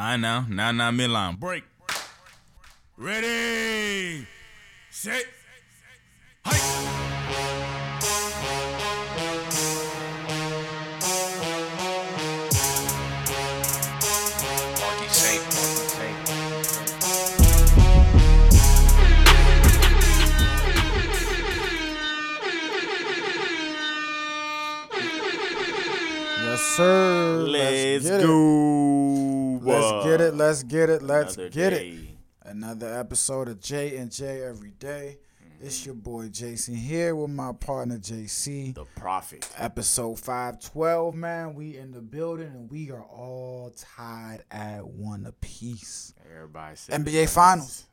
I know. Now, now, midline. Break. Ready. Set. Hike. Marky safe, Marky. Yes, sir. Let's get It. Get it. Let's get it. Let's Another get it. Another episode of J and J every day. Mm-hmm. It's your boy Jason here with my partner JC. The prophet. Episode 512, man. We in the building and we are all tied at one apiece. Everybody said NBA Finals.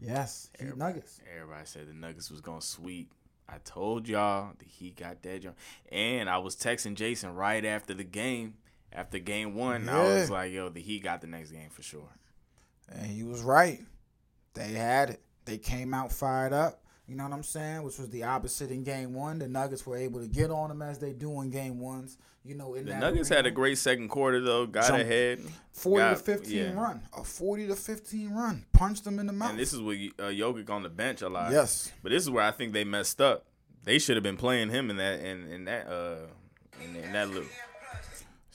Yes. Heat Everybody, Nuggets. everybody said the Nuggets was gonna sweep. I told y'all the Heat got that jump, and I was texting Jason right after the game. After game one, I was like, "Yo, the Heat got the next game for sure." And he was right. They had it. They came out fired up. You know what I'm saying? Which was the opposite in game one. The Nuggets were able to get on them as they do in game ones. You know, in The that Nuggets arena. had a great second quarter though. Got Jump- ahead. 40 got- to 15 yeah. run. A 40 to 15 run. Punched them in the mouth. And this is with uh, Jokic on the bench a lot. yes. But this is where I think they messed up. They should have been playing him in that in, in that uh in, in that little.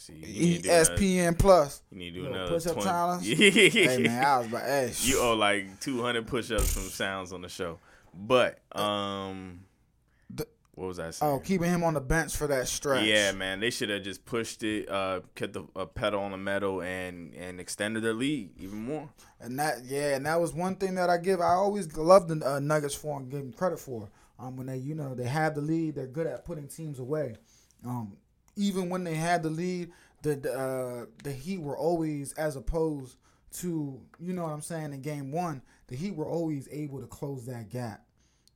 See, you need to do another- ESPN Plus. You need to do Little another push-up 20. challenge? Hey, man, I was like, hey. You owe like 200 push-ups from sounds on the show. But um The- what was I saying? oh, keeping him on the bench for that stretch. Yeah, man, they should have just pushed it, uh, kept the uh, pedal on the metal, and and extended their lead even more. And that, yeah, and that was one thing that I give. I always loved the uh, Nuggets for and give them credit for. Um, when they, you know, they have the lead, they're good at putting teams away. Um, even when they had the lead, the the, uh, the Heat were always, as opposed to, you know what I'm saying, in Game One, the Heat were always able to close that gap.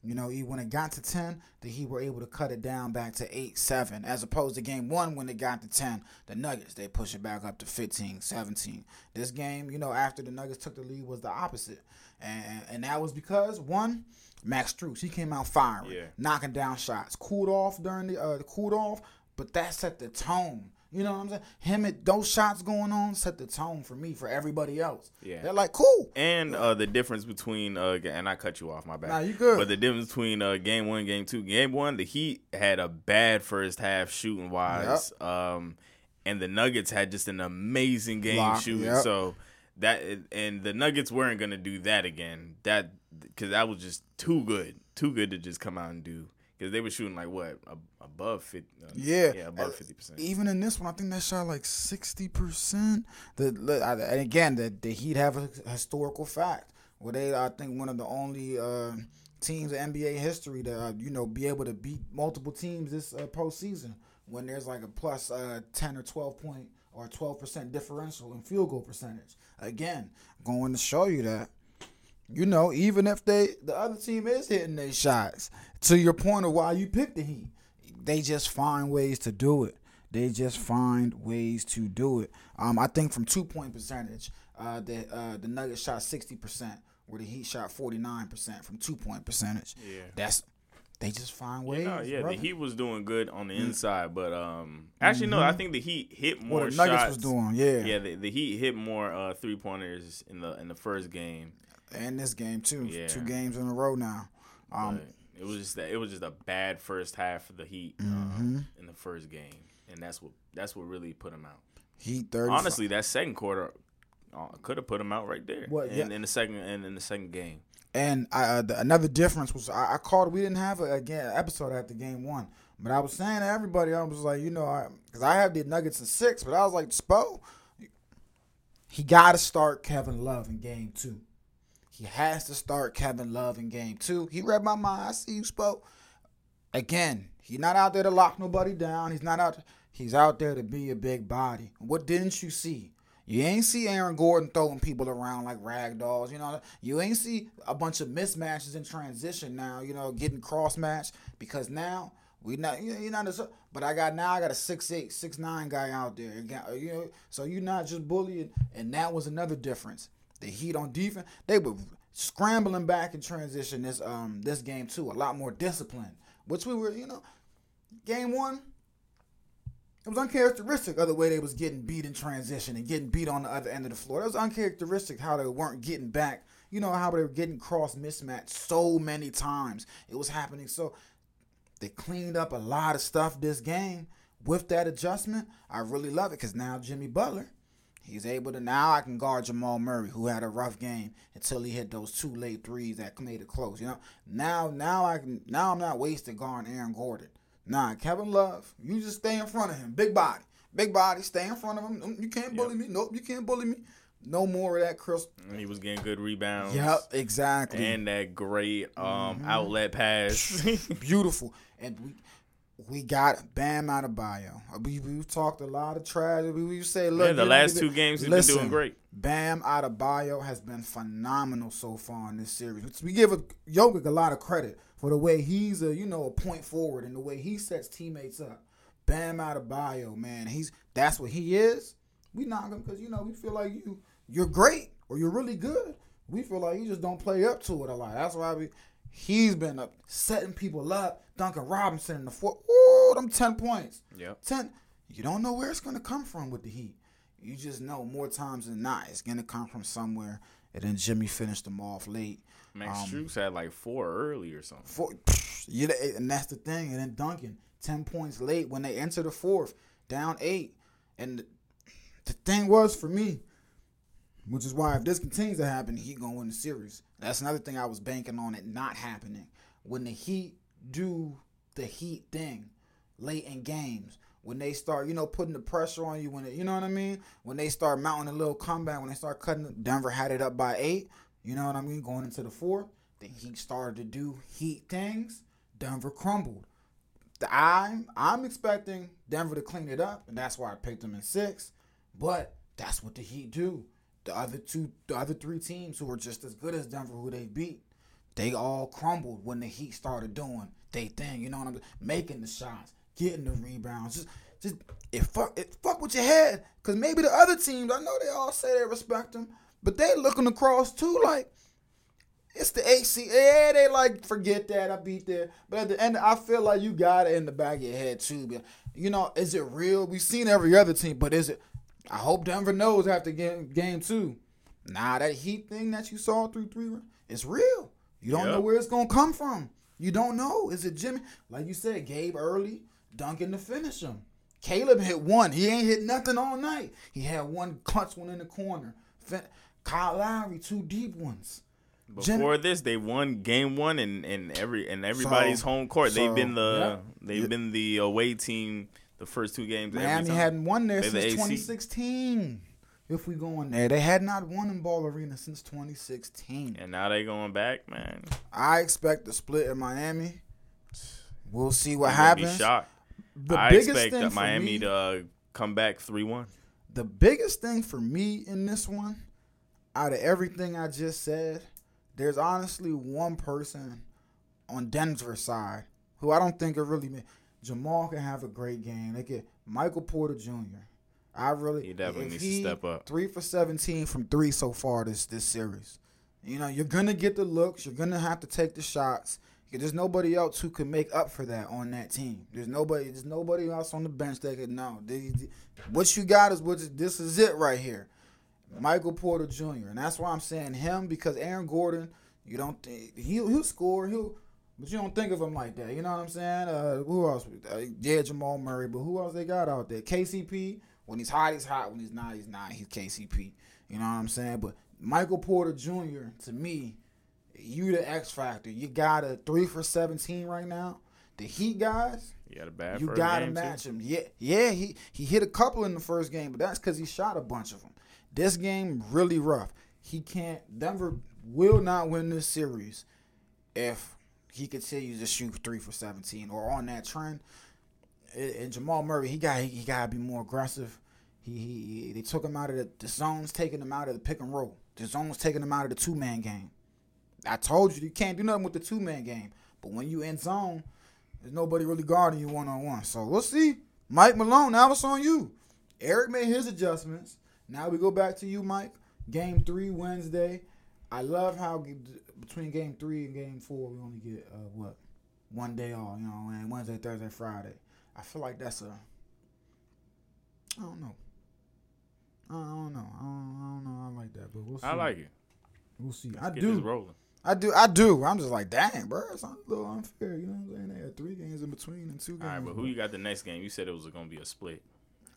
You know, when it got to 10, the Heat were able to cut it down back to 8 7, as opposed to game one when it got to 10. The Nuggets, they push it back up to 15, 17. This game, you know, after the Nuggets took the lead, was the opposite. And, and that was because, one, Max Strus, he came out firing, Yeah. knocking down shots, cooled off during the, uh, cooled off, but that set the tone. You know what I'm saying? Him those shots going on set the tone for me, for everybody else. Yeah. They're like, cool. And uh, the difference between uh, and I cut you off, my bad. Nah, you good. But the difference between uh, game one, game two, game one, the Heat had a bad first half shooting wise, um, and the Nuggets had just an amazing game Lock, shooting. yep. So that and the Nuggets weren't gonna do that again. That because that was just too good, too good to just come out and do. Because they were shooting like what above fifty, uh, Yeah, yeah, above fifty percent. Even in this one, I think that shot like sixty percent. The and again, the the Heat have a historical fact where they, I think, one of the only uh, teams in NBA history to uh, you know be able to beat multiple teams this uh, postseason when there's like a plus uh, ten or twelve point or twelve percent differential in field goal percentage. Again, going to show you that you know, even if they the other team is hitting their shots, to your point of why you picked the Heat, they just find ways to do it. They just find ways to do it. Um, I think from two point percentage, uh, the uh, the Nuggets shot sixty percent, where the Heat shot forty nine percent from two point percentage. Yeah. that's they just find ways. No, yeah, brother. the Heat was doing good on the inside, but um, actually no, I think the Heat hit more what the Nuggets shots. was doing, yeah, Yeah, the, the Heat hit more uh, three pointers in the in the first game. And this game too, Yeah. two games in a row now. Um, it was just that it was just a bad first half for the Heat uh, Mm-hmm. in the first game, and that's what that's what really put them out. Heat thirty. Honestly, that second quarter uh, could have put them out right there. What, in, yeah. in the second and in the second game. And I, uh, the, another difference was I, I called. We didn't have a, again episode after game one, but I was saying to everybody, I was like, you know, because I, have the Nuggets in six, but I was like, Spo, he got to start Kevin Love in game two. He has to start Kevin Love in game two. He read my mind. I see you, Spo. Again, he's not out there to lock nobody down. He's not out. He's out there to be a big body. What didn't you see? You ain't see Aaron Gordon throwing people around like rag dolls. You know, you ain't see a bunch of mismatches in transition now. You know, getting cross matched because now we not you're not. A, but I got now I got a six eight six nine guy out there. You know, so you're not just bullying. And that was another difference. The Heat on defense, they were scrambling back in transition this um this game too. A lot more discipline, which we were you know, game one. It was uncharacteristic of the way they was getting beat in transition and getting beat on the other end of the floor. It was uncharacteristic how they weren't getting back. You know how they were getting cross mismatched so many times. It was happening. So they cleaned up a lot of stuff this game with that adjustment. I really love it because now Jimmy Butler, he's able to now I can guard Jamal Murray, who had a rough game until he hit those two late threes that made it close. You know, now now I can now I'm not wasting guarding Aaron Gordon. Nah, Kevin Love, you just stay in front of him. Big body. Big body, stay in front of him. You can't bully me. Nope, you can't bully me. No more of that, Chris. He was getting good rebounds. Yep, exactly. And that great um, Mm-hmm. outlet pass. Beautiful. And we we got Bam out Adebayo. We we've talked a lot of trash. We, we say, look, yeah, the last know, two games he's listen, been doing great. Bam Adebayo has been phenomenal so far in this series. We give a, Jokic a lot of credit for the way he's a you know a point forward and the way he sets teammates up. Bam Adebayo, man, he's that's what he is. We knock him because you know we feel like you you're great or you're really good. We feel like you just don't play up to it a lot. That's why we he's been up setting people up. Duncan Robinson in the fourth. Ooh, them ten points. Yep. Ten. You don't know where it's gonna come from with the Heat. You just know more times than not it's gonna come from somewhere. And then Jimmy finished them off late. Max Um, had like four early or something. Four, and that's the thing. And then Duncan, ten points late when they enter the fourth, down eight. And the thing was for me, which is why if this continues to happen, he gonna win the series. That's another thing I was banking on it not happening. When the Heat do the Heat thing late in games, when they start, you know, putting the pressure on you, when it, you know what I mean, when they start mounting a little comeback, when they start cutting, Denver had it up by eight. You know what I mean, going into the fourth, the Heat started to do Heat things. Denver crumbled. I'm I'm expecting Denver to clean it up, and that's why I picked them in six. But that's what the Heat do. The other two, the other three teams who were just as good as Denver, who they beat, they all crumbled when the Heat started doing they thing. You know what I'm saying? making the shots, getting the rebounds. Just, just it fuck it fuck with your head, cause maybe the other teams, I know they all say they respect them, but they looking across too like. It's the AC. Yeah, they like forget that I beat that. But at the end, I feel like you got it in the back of your head too. You know, is it real? We've seen every other team, but is it? I hope Denver knows after game game two. Nah, that Heat thing that you saw through three, it's real. You don't know where it's gonna come from. You don't know. Is it Jimmy? Like you said, Gabe early, Duncan to finish him. Caleb hit one. He ain't hit nothing all night. He had one clutch one in the corner. Fin- Kyle Lowry, two deep ones. Jim- Before this, they won game one and and every and everybody's So- home court. so, they've been the yeah. they've Yeah. been the away team the first two games. Miami hadn't won there They the since AC. 2016. If we go in there, they had not won in Ball Arena since 2016. and now they going back, man. I expect a split in Miami. We'll see what happens. shocked. The I biggest expect thing Miami me- to uh, come back three one. the biggest thing for me in this one, out of everything I just said, there's honestly one person on Denver's side who I don't think it really. Ma- Jamal can have a great game. They get Michael Porter Jr. I really He definitely needs to step up. Three for seventeen from three so far this this series. You know you're gonna get the looks. You're gonna have to take the shots. There's nobody else who can make up for that on that team. There's nobody. There's nobody else on the bench that could. No, They- they- what you got is what. This is it right here. Michael Porter Jr. And that's why I'm saying him because Aaron Gordon. You don't think he'll he'll score. He'll. But you don't think of them like that. You know what I'm saying? Uh, who else? Uh, yeah, Jamal Murray. But who else they got out there? KCP. When he's hot, he's hot. When he's not, he's not. He's KCP. You know what I'm saying? But Michael Porter Jr. to me, you the X factor. You got a three for 17 right now. The Heat guys, You got a bad. You got to game, too. match him. Yeah, yeah. He he hit a couple in the first game, but that's because he shot a bunch of them. This game really rough. He can't. Denver will not win this series if he continues to shoot three for seventeen or on that trend. And Jamal Murray, he got he got to be more aggressive. He, he, he they took him out of the, the zones, taking him out of the pick and roll. The zones taking him out of the two man game. I told you you can't do nothing with the two man game. But when you in zone, there's nobody really guarding you one on one. So we'll see. Mike Malone, now it's on you. Erik made his adjustments. Now we go back to you, Mike. Game three Wednesday. I love how between game three and game four we only get uh, what one day off. You know, and Wednesday, Thursday, Friday. I feel like that's a I don't know. I don't know. I don't, I don't know. I like that, but we'll see. I like it. We'll see. I Get this do. rolling. I do. I do. I'm just like, dang, bro. It's a little unfair. You know what I'm saying? They had three games in between and two games. All right, but who you got the next game? You said it was gonna be a split.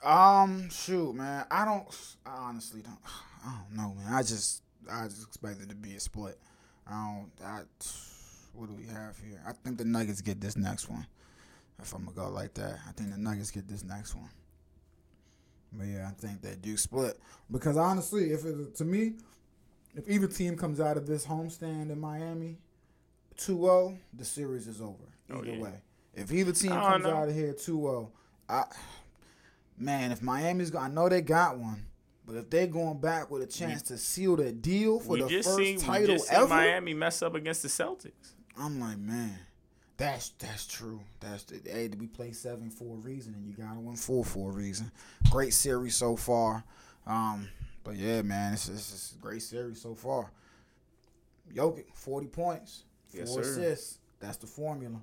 Um, shoot, man. I don't. I honestly don't. I don't know, man. I just, I just expected to be a split. I don't. I. What do we have here? I think the Nuggets get this next one. If I'm gonna go like that, I think the Nuggets get this next one. But yeah, I think they do split because honestly, if it to me, if either team comes out of this homestand in Miami, 2-0, the series is over. Oh, Either yeah. way, if either team comes know. out of here 2-0, I man, if Miami's, I know they got one, but if they're going back with a chance to seal the deal for the first seen we title ever, Miami mess up against the Celtics. I'm like, man, that's that's true. That's the, hey, we play seven for a reason, and you gotta win four for a reason. Great series so far. Um, but yeah, man, it's, it's, it's a great series so far. Jokic, forty points, four Yes, assists. That's the formula.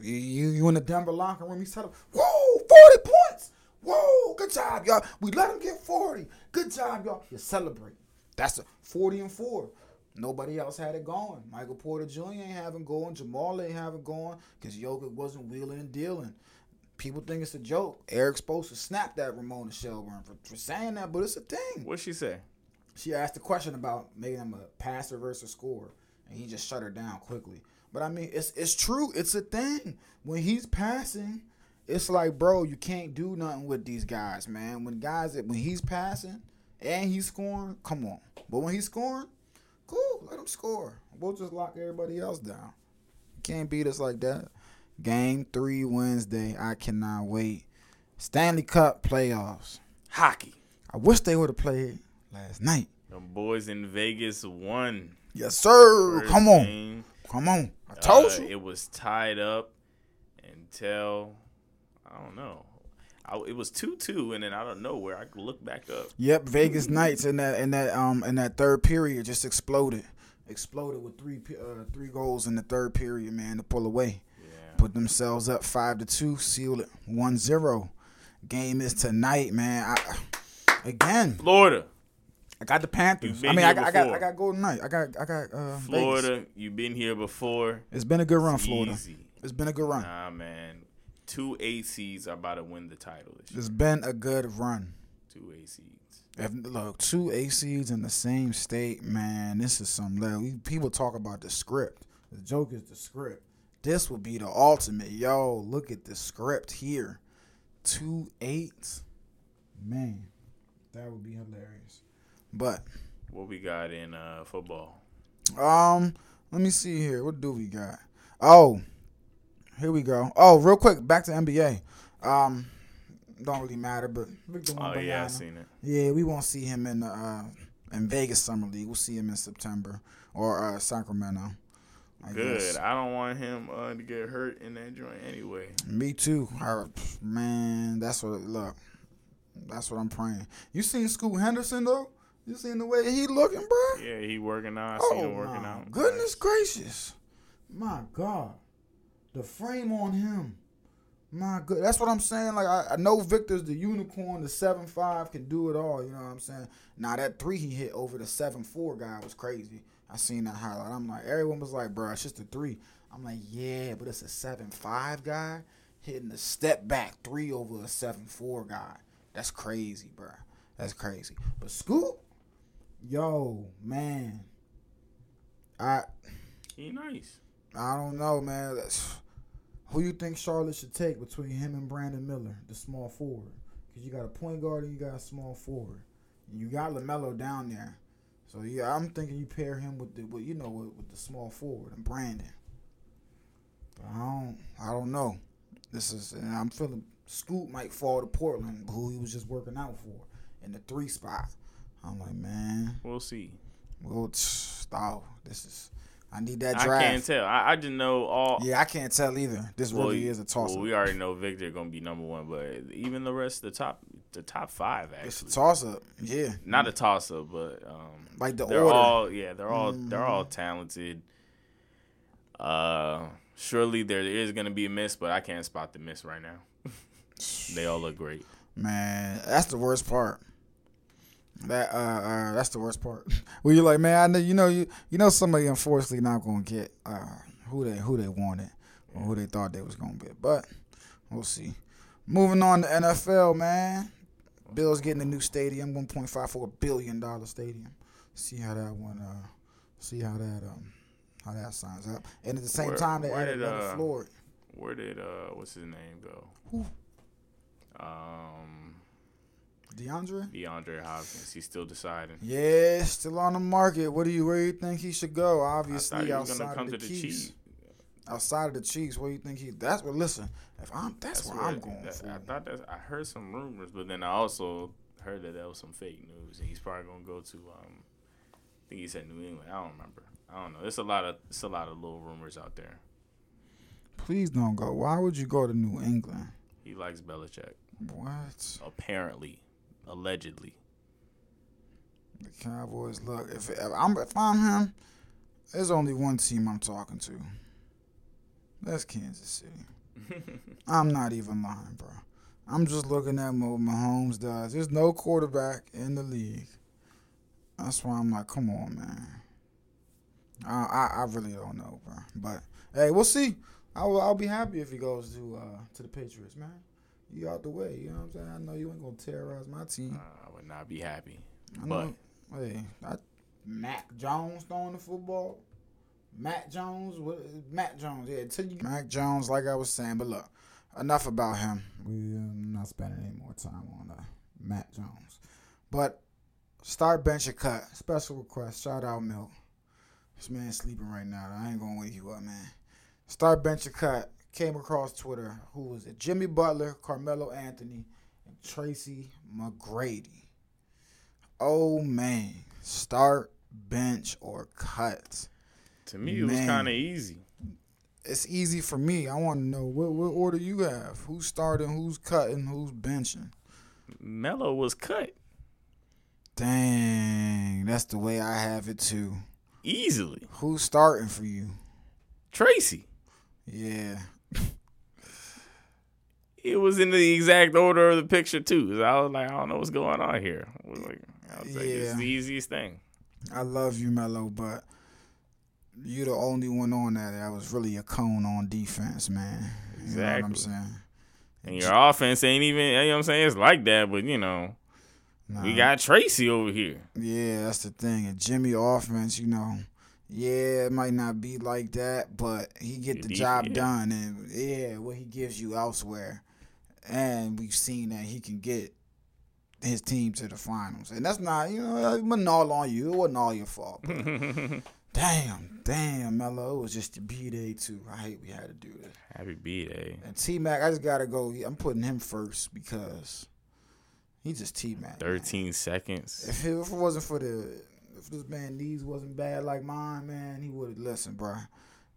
You, you you in the Denver locker room, you tell them, whoa, 40 points. Whoa, good job, y'all. We let him get 40. Good job, y'all. You celebrate. That's a 40 and 4. Nobody else had it going. Michael Porter Jr. ain't having going. Jamal ain't having going because Jokic wasn't wheeling and dealing. People think it's a joke. Eric's supposed to snap that Ramona Shelburne for, for saying that, but it's a thing. What'd she say? She asked a question about making him a passer versus scorer, and he just shut her down quickly. But I mean, it's it's true. It's a thing. When he's passing, it's like, bro, you can't do nothing with these guys, man. When guys, when he's passing and he's scoring, come on. But when he's scoring, cool, let him score. We'll just lock everybody else down. You can't beat us like that. Game three Wednesday. I cannot wait. Stanley Cup playoffs. Hockey. I wish they would have played last night. The boys in Vegas won. Yes, sir. first Come on. game. Come on. I told Uh, you. It was tied up until I don't know. I, it was two two, and then I don't know where I look back up. Yep, Vegas Knights in that in that um in that third period just exploded. Exploded with three uh, three goals in the third period, man, to pull away. Yeah. Put themselves up 5 to 2, seal it 1-0. Game is tonight, man. I, again, Florida, I got the Panthers. I mean, I got, I got. I got Golden Knight. I got I got uh Vegas. Florida. You've been here before. It's been a good run, Florida. Easy. It's been a good run. Nah, man. Two seeds are about to win the title this year. It's been a good run. Two seeds. If, look, two A seeds in the same state, man, this is some level. We- People talk about the script. The joke is the script. This would be the ultimate. Yo, look at the script here. Two eights. Man, that would be hilarious. But, What we got in uh, football? um, let me see here. What do we got? Oh, here we go. Oh, real quick, back to NBA. Um, don't really matter, but Victor Oh yeah, I seen it. Yeah, we won't see him in the uh, in Vegas Summer League. We'll see him in September or uh, Sacramento. I Good. guess. I don't want him uh, to get hurt in that joint anyway. Me too. Man, that's what. Look, that's what I'm praying. You seen Scoot Henderson though? You seen the way he looking, bro? Yeah, he working out. I oh seen him working my out. goodness gracious! My God, the frame on him. My good. That's what I'm saying. Like I, I know Victor's the unicorn. The seven five can do it all. You know what I'm saying? Now that three he hit over the seven four guy was crazy. I seen that highlight. I'm like, everyone was like, bro, it's just a three. I'm like, yeah, but it's a seven five guy hitting the step back three over a seven four guy. That's crazy, bro. That's crazy. But Scoot, yo, man, I He nice. I don't know, man. That's, who you think Charlotte should take between him and Brandon Miller, the small forward? Because you got a point guard and you got a small forward. And you got LaMelo down there, so yeah, I'm thinking you pair him with the, with, you know, with, with the small forward and Brandon. But I don't, I don't know. This is, and I'm feeling Scoot might fall to Portland, who he was just working out for in the three spot. I'm like, man, We'll see. well, oh, this is. I need that draft. I can't tell. I, I just know all. Yeah, I can't tell either. This Well, really is a toss well, up. we already know Victor gonna be number one, but even the rest, of the top, the top five actually. it's a toss up. Yeah. Not a toss up, but um, Like the they're order. all yeah, they're all they're all Mhm. talented. Uh, surely there is gonna be a miss, but I can't spot the miss right now. they all look great. Man, that's the worst part. That uh, uh that's the worst part. Where you're like, man, I know you know you you know somebody unfortunately not gonna get uh who they who they wanted or who they thought they was gonna get, but we'll see. Moving on to NFL, man. Bills getting a new stadium, one point five four billion dollar stadium. See how that one uh see how that um how that signs up. And at the same Where- time they added did, another uh, floor. Where did uh what's his name go? Who? Um DeAndre? DeAndre Hopkins. He's still deciding. Yeah, still on the market. What do you where do you think he should go? Obviously outside gonna come of to the, the Chiefs. Outside of the Chiefs, where do you think he that's what listen, if I'm that's, where, I'm going that- I thought that I heard some rumors, but then I also heard that that was some fake news, and he's probably gonna go to um, I think he said New England. I don't remember. I don't know. It's a lot of it's a lot of little rumors out there. Please don't go. Why would you go to New England? He likes Belichick, What? apparently, allegedly. The Cowboys look if, if I'm if I'm him, there's only one team I'm talking to. That's Kansas City. I'm not even lying, bro. I'm just looking at what Mahomes does. There's no quarterback in the league. That's why I'm like, come on, man. I I, I really don't know, bro. But hey, we'll see. I'll I'll be happy if he goes to uh to the Patriots, man. You out the way, you know what I'm saying? I know you ain't gonna terrorize my team. Uh, I would not be happy. I know. Hey, I, Mac Jones throwing the football. Mac Jones, what? Mac Jones, yeah. Tell you, Mac Jones, like I was saying, but look, enough about him. We're not spending any more time on uh, Mac Jones. But start bench or cut. Special request. Shout out Milk. This man sleeping right now. I ain't gonna wake you up, man. Start bench or cut. Came across Twitter. Who was it? Jimmy Butler, Carmelo Anthony, and Tracy McGrady. Oh man, start, bench, or cut. To me, it was kind of easy. It's easy for me. I want to know what, what order you have. Who's starting? Who's cutting? Who's benching? Melo was cut Dang, that's the way I have it too. easily. Who's starting for you? Tracy. Yeah, was in the exact order of the picture too. So I was like, I don't know what's going on here. I was like, I was like, it's the easiest thing. I love you, Melo, but you're the only one on that that was really a cone on defense, man. You know what I'm Exactly. saying? And your offense ain't even, you know what I'm saying? It's like that, but you know, we got Tracy over here. Yeah, that's the thing. And Jimmy offense, you know, yeah, it might not be like that, but he get the job yeah. done, and yeah, what he gives you elsewhere, and we've seen that he can get his team to the finals, and that's not, you know, it wasn't all on you. It wasn't all your fault. Damn, damn, Melo, it was just the B day too. I hate we had to do this. Happy B Day. And T Mac, I just gotta go. I'm putting him first because he just T Mac. 13 seconds. If it, if it wasn't for the, if this man knees wasn't bad like mine, man, he would have listened, bro.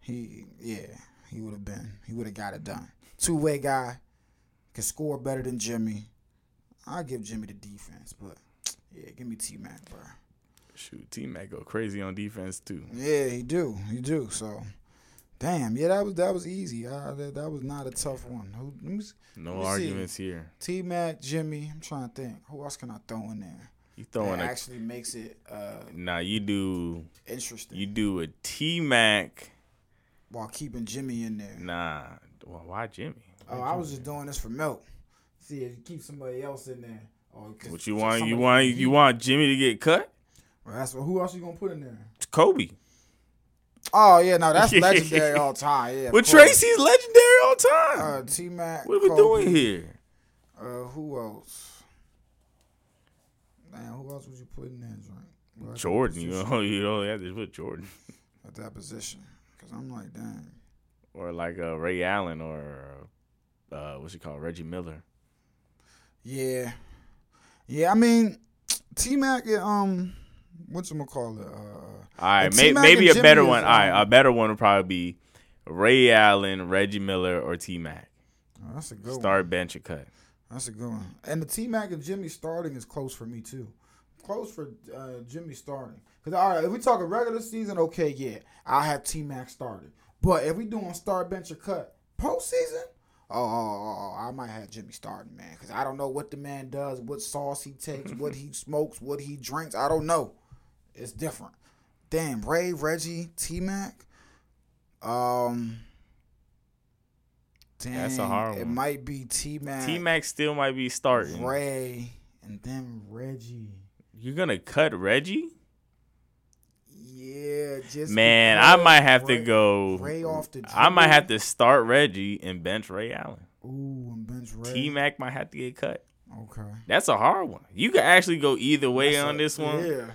He, yeah, he would have been. He would have got it done. Two way guy, can score better than Jimmy. I give Jimmy the defense, but yeah, give me T Mac, bro. Shoot, T Mac go crazy on defense too. Yeah, he do, he do. So, damn, yeah, that was that was easy. Uh, that, that was not a tough one. Who, let me. No me see. arguments here. T Mac, Jimmy. I'm trying to think. Who else can I throw in there? You That throwing a actually makes it uh, nah. You do interesting. you do a T Mac. while keeping Jimmy in there. Nah. Well, why Jimmy? Oh, I was just doing this for milk. See if you keep somebody else in there. Or 'cause What you want? You want the you want Jimmy to get cut? Well, that's what, who else you gonna put in there? It's Kobe. Oh yeah, no, that's legendary all time. Yeah, But. Tracy's legendary all time. uh, T Mac. what are we doing here? Uh, who else? Man, who else would you put in there, joint? Well, Jordan. You know, you don't have to put Jordan at that position, because I'm like, dang. or like uh, Ray Allen or uh, what's he called Reggie Miller. Yeah, yeah. I mean, T Mac. Um, what's gonna call it? Uh, All right, may, maybe a better one. is, All right, um, a better one would probably be Ray Allen, Reggie Miller, or T Mac. oh, that's a good one. Bench or cut. That's a good one. And the T Mac and Jimmy starting is close for me too. Close for uh, Jimmy starting. Cause all right, if we talking regular season, okay, yeah, I have T Mac starting. But if we doing start bench or cut postseason, oh, oh, oh, I might have Jimmy starting, man, because I don't know what the man does, what sauce he takes, what he smokes, what he drinks. I don't know. It's different. Damn, Ray, Reggie, T Mac. Um, dang, That's a hard It one. might be T Mac, T Mac still might be starting. Ray, and then Reggie. You're gonna cut Reggie? Yeah, just Man, I might have to go. Ray off the. I might have to start Reggie and bench Ray Allen. Ooh, and bench Ray. T Mac might have to get cut. Okay. That's a hard one. You could actually go either way That's on a- this one. Yeah.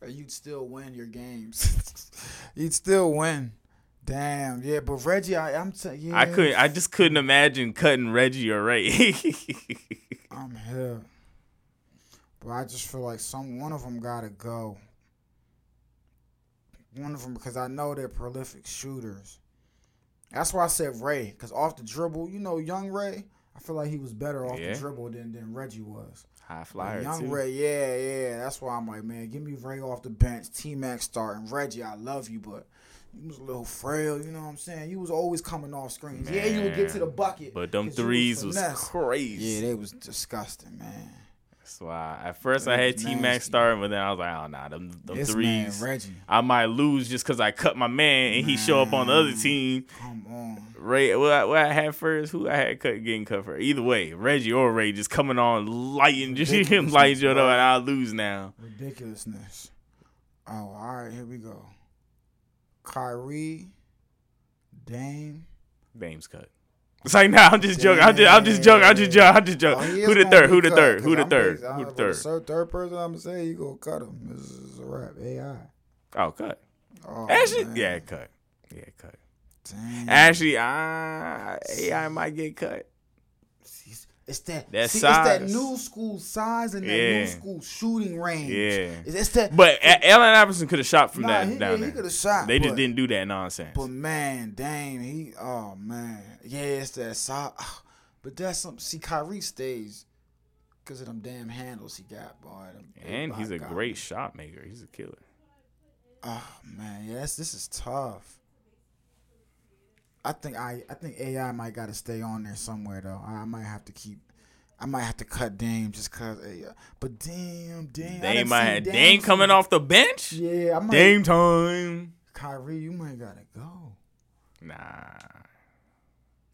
But You'd still win your games. You'd still win. Damn. Yeah, but Reggie, I, I'm t- yeah. I couldn't. I just couldn't imagine cutting Reggie or Ray. I'm here. But I just feel like some one of them gotta go. One of them because I know they're prolific shooters. That's why I said Ray because off the dribble, you know, young Ray. I feel like he was better off Yeah. the dribble than than Reggie was. High flyer young too. Ray, yeah, yeah. That's why I'm like, man, give me Ray off the bench. T Mac starting. Reggie, I love you, but you was a little frail. You know what I'm saying? You was always coming off screens. yeah, you would get to the bucket. But them threes was finesse. crazy. Yeah, they was disgusting, man. That's why at first I had T Mac starting, but then I was like, oh nah, them, them This threes. man, Reggie, I might lose just because I cut my man and he show up on the other team. come on. Ray, what I, what I had first, who I had cut getting cut for. Either way, Reggie or Ray just coming on lighting, just him lighting you up, bro. and I lose now. Ridiculousness. Oh, all right, here we go. Kyrie, Dame. Dame's cut. It's like nah, I'm just joking. I'm just, I'm just joking. I'm just joking. I'm just joking. Who the third? Who the third? Who the third? Who the third? Third, third person, I'm gonna say you gonna cut him. This is a wrap. AI. Oh, cut. Oh, Actually, man. yeah, cut. Yeah, cut. Dang. Actually, I AI might get cut. It's- that. That see, it's that new school size and that Yeah. new school shooting range. Yeah. It's, it's that. But A- Allen Iverson could have shot from Nah, that he, down yeah, there. he could have shot. they just didn't do that nonsense. But man, dang, he. Oh man, yeah, it's that size. But that's some. See, Kyrie stays because of them damn handles he got, boy. And he's a body great shot maker. He's a killer. Oh man, yes, this is tough. I think I, I think AI might got to stay on there somewhere though. I might have to keep. I might have to cut Dame just cause AI. But damn, damn, Dame might have Dame Dame coming off the bench. Yeah, I might. Dame time. Kyrie, you might gotta go. Nah.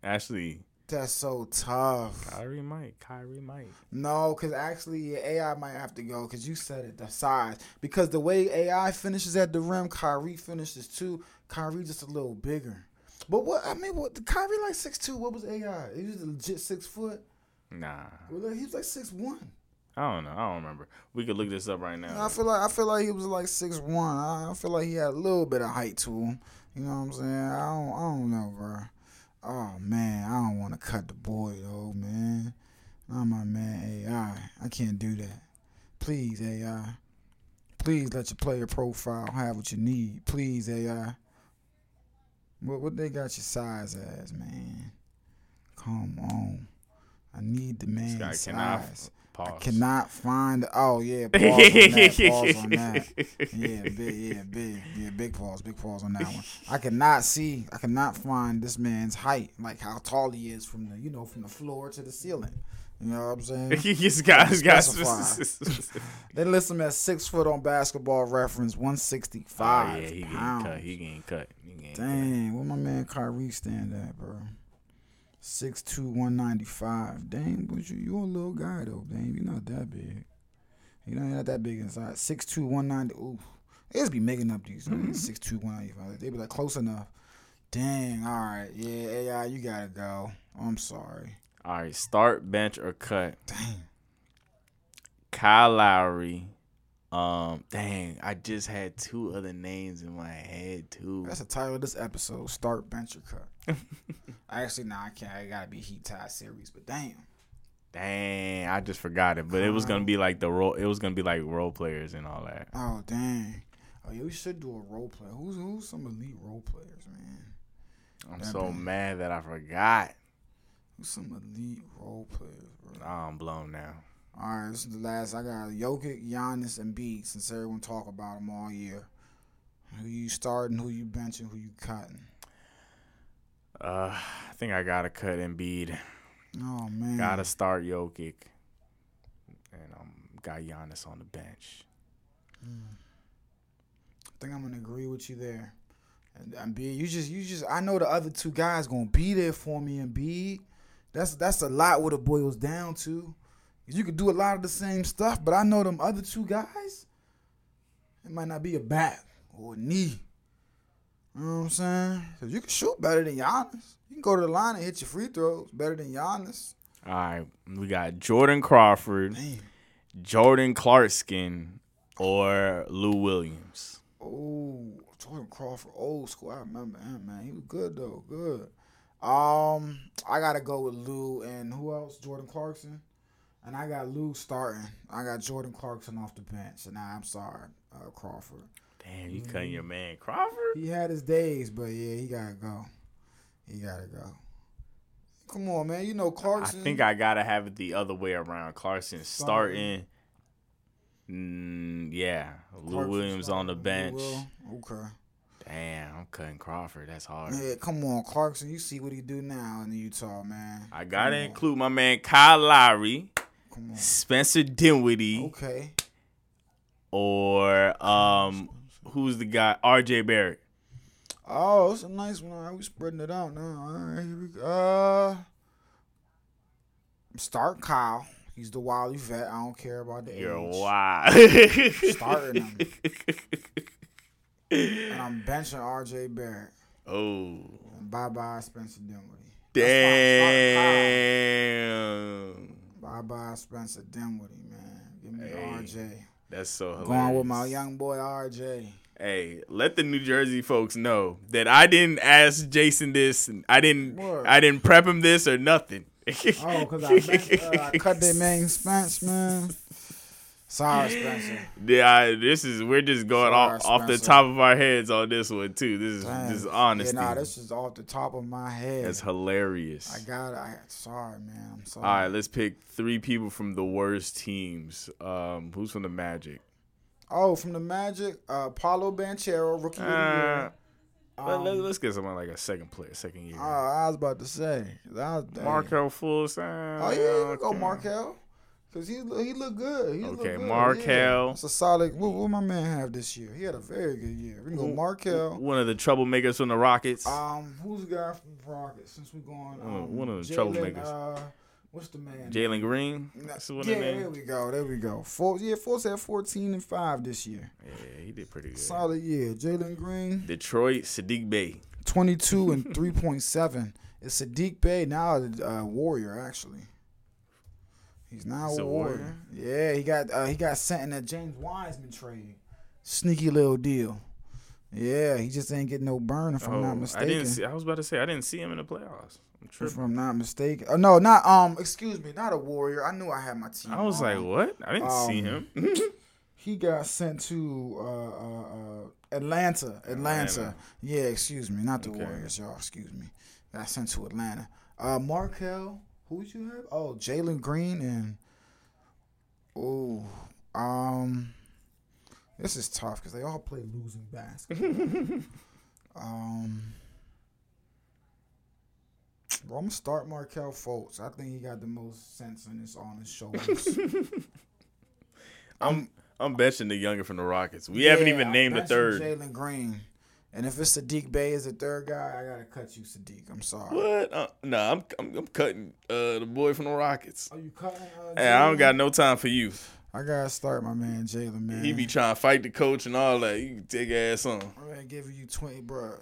Actually, That's so tough. Kyrie might. Kyrie might. No, because actually, AI might have to go because you said it, the size. Because the way AI finishes at the rim, Kyrie finishes too. Kyrie just a little bigger. But what I mean, what the Kyrie like six two? What was AI? He was legit six foot. Nah. Well, he was like six one. I don't know. I don't remember. We could look this up right now. I feel like I feel like he was like six one. I, I feel like he had a little bit of height to him. You know what I'm saying? I don't, I don't know, bro. Oh man, I don't want to cut the boy though, man. Not my man AI. I can't do that. Please AI. Please let your player profile have what you need. Please AI. What what they got your size as, man? Come on. I need the this man guy size. cannot. I cannot find. Oh yeah, pause on that. Pause on that. Yeah, big, yeah, big, yeah, big pause, big pause on that one. I cannot see. I cannot find this man's height, like how tall he is from the, you know, from the floor to the ceiling. You know what I'm saying? He's got, he's got. They list him at six foot on Basketball Reference, one sixty Oh five yeah, he getting pounds. cut. He getting cut. He getting cut. Dang, where my man Kyrie stand at, bro? 6'2", 195. Dang, but you you a little guy though. Dang, you're not that big. You know, you're not that big inside. 6'2", 190. Ooh, they just be making up these. Mm-hmm. 6'2", 195. They be like close enough. Dang, all right, yeah, AI, you gotta go. I'm sorry. All right, start, bench, or cut. Dang. Kyle Lowry. Um, dang, I just had two other names in my head too. That's the title of this episode. Start bench or cut. I Actually, nah, I can't. I gotta be Heat Tie series. But damn, Dang, I just forgot it. But it was gonna be like the role. It was gonna be like role players and all that. oh dang. Oh yeah, we should do a role play. Who's who's some elite role players, man? I'm That so mad that I forgot. Some elite role players, bro? I'm blown now. All right, this is the last. I got Jokic, Giannis, and Beat. Since everyone talk about them all year, who you starting, who you benching, who you cutting? Uh, I think I gotta cut Embiid. Oh man. Gotta start Jokic. And um, got Giannis on the bench. I think I'm gonna agree with you there. And, B, you just, you just, I know the other two guys gonna be there for me. And B, that's that's a lot what it boils down to. You could do a lot of the same stuff, but I know them other two guys. It might not be a back or a knee. You know what I'm saying? 'Cause you can shoot better than Giannis. You can go to the line and hit your free throws better than Giannis. All right, we got Jordan Crawford, Man. Jordan Clarkson, or Lou Williams. Oh, Jordan Crawford, old school. I remember him, man. He was good though, good. Um, I gotta go with Lou and who else? Jordan Clarkson, and I got Lou starting. I got Jordan Clarkson off the bench, and I'm sorry, uh, Crawford. Damn, you cutting your man Crawford? He had his days, but yeah, he gotta go. He gotta go. Come on, man. You know Clarkson. I think I gotta have it the other way around. Clarkson starting. Mm, yeah, Lou Clarkson Williams on the bench. Okay. Damn, I'm cutting Crawford. That's hard. Yeah, come on, Clarkson. You see what he do now in Utah, man. I gotta Come on. include my man Kyle Lowry, Come on. Spencer Dinwiddie, Okay. or um, who's the guy? R.J. Barrett. Oh, it's a nice one. All right, we spreading it out now. All right, here we go. Uh, start Kyle. He's the wily vet. I don't care about the You're age. wild. Starting him. And I'm benching R.J. Barrett. oh, bye bye Spencer Dinwiddie. Damn. Bye bye Spencer Dinwiddie, man. Give me Hey. R.J. That's so hilarious. Going with my young boy R.J. Hey, let the New Jersey folks know that I didn't ask Jason this. And I didn't. I didn't prep him this or nothing. Oh, because I, uh, I cut their main Spence, man. Sorry, Spencer. Yeah, I- this is we're just going Sorry, off off the top of our heads on this one too. This is Dang. this is honesty. Yeah, nah, this is off the top of my head. That's hilarious. I got it. I sorry, man. I'm sorry. All right, let's pick three people from the worst teams. Um, who's from the Magic? Oh, from the Magic, uh, Paolo Banchero, rookie of the Uh, year. let, let, Um, us get someone like a second player, second year. uh, I was about to say. I. Markelle Fultz. uh, Oh yeah, you go okay. Markelle. Cause he look- he looked good. He Okay, good. Markelle. Yeah. It's a solid. What, what my man have this year? He had a very good year. We can go Markelle. One of the troublemakers from the Rockets. Um, who's the guy from the Rockets? Since we're going, One of- um, one of the Jalen, troublemakers. Uh, what's the man? Jalen Green. That's what yeah, there we go. There we go. Four, yeah, Force had fourteen and five this year. Yeah, he did pretty good. Solid year. Jalen Green, Detroit, Saddiq Bey. 22 and 3.7. It's Saddiq Bey now a uh, Warrior actually. He's now He's a warrior. Yeah, he got uh, he got sent in a James Wiseman trade. Sneaky little deal. Yeah, he just ain't getting no burn if I'm Oh, not I mistaken. didn't. See, I was about to say I didn't see him in the playoffs. I'm if. I'm not mistaken. Oh no, not um. Excuse me, not a warrior. I knew I had my team. I was like, what? I didn't see Um, him. He got sent to uh, uh, uh, Atlanta. Atlanta. Atlanta. Yeah, excuse me, not the Okay. Warriors, y'all. Excuse me. Got sent to Atlanta. Uh, Markelle. Who'd you have? Oh, Jalen Green and oh, um, this is tough because they all play losing basketball. um. I'm gonna start Markelle Fultz. I think he got the most sense in his on his shoulders. I'm I'm benching the younger from the Rockets. We haven't Yeah, even I'm named the third. Jalen Green. And if it's Saddiq Bey as the third guy, I gotta cut you, Saddiq. I'm sorry. What? Uh, nah, I'm, I'm I'm cutting uh the boy from the Rockets. Are you cutting? Uh, Hey, I don't got no time for you. I gotta start my man Jalen, man. He be trying to fight the coach and all that. You take your ass on. I'm gonna give you twenty, bro.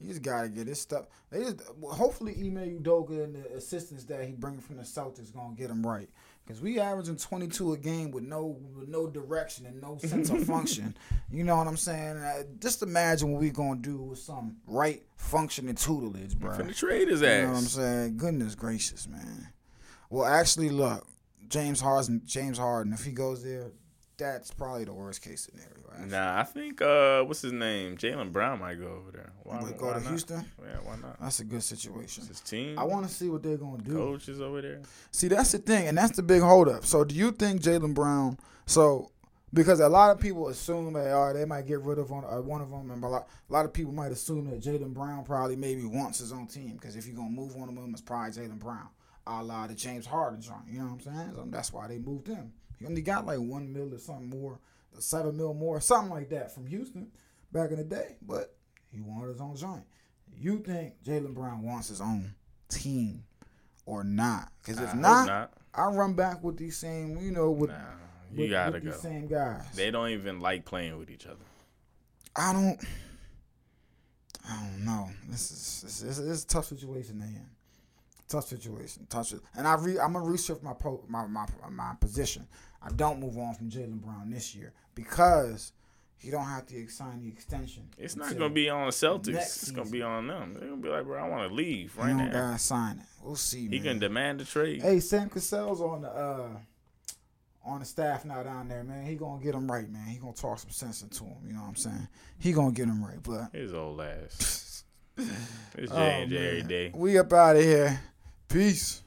He just gotta get his stuff. They just hopefully Ime Udoka and the assistants that he bringing from the Celtics gonna get him right. Cause we averaging 22 a game with no with no direction and no sense of function. You know what I'm saying? Uh, just imagine what we gonna do with some right functioning tutelage, bro. Finna trade his ass. You know what I'm saying? Goodness gracious, man. Well, actually, look, James Harden. James Harden. If he goes there, that's probably the worst case scenario. Actually. Nah, I think uh, what's his name? Jaylen Brown might go over there. Why, But go to not? Houston. Yeah, why not? That's a good situation. It's his team. I want to see what they're gonna do. coach is over there. See, that's the thing, and that's the big holdup. So, do you think Jaylen Brown? So, Because a lot of people assume that oh, they might get rid of one, uh, one of them, and a lot, a lot of people might assume that Jaylen Brown probably maybe wants his own team. Because if you're gonna move one of them, it's probably Jaylen Brown, a la the James Harden joint. You know what I'm saying? So that's why they moved him. He only got like one mil or something more, seven mil more, something like that from Houston back in the day. But he wanted his own joint. You think Jaylen Brown wants his own team or not? Because if I not, not. I run back with these same, you know, with, Nah, you with, gotta with go. these same guys. They don't even like playing with each other. I don't. I don't know. This is this is, this is a tough situation they in. Tough situation. Tough. And I re, I'm gonna reshift my po, my my my position. I don't move on from Jaylen Brown this year because he don't have to sign the extension. It's not gonna be on Celtics. It's gonna be on them. They're gonna be like, bro, I want to leave right now. gotta sign it. We'll see. He man. can demand a trade. Hey, Sam Cassell's on the uh on the staff now down there, man. He gonna get him right, man. He gonna talk some sense into him. You know what I'm saying? He gonna get him right, but. His old ass. It's J Oh, and J every day. We up out of here. Peace.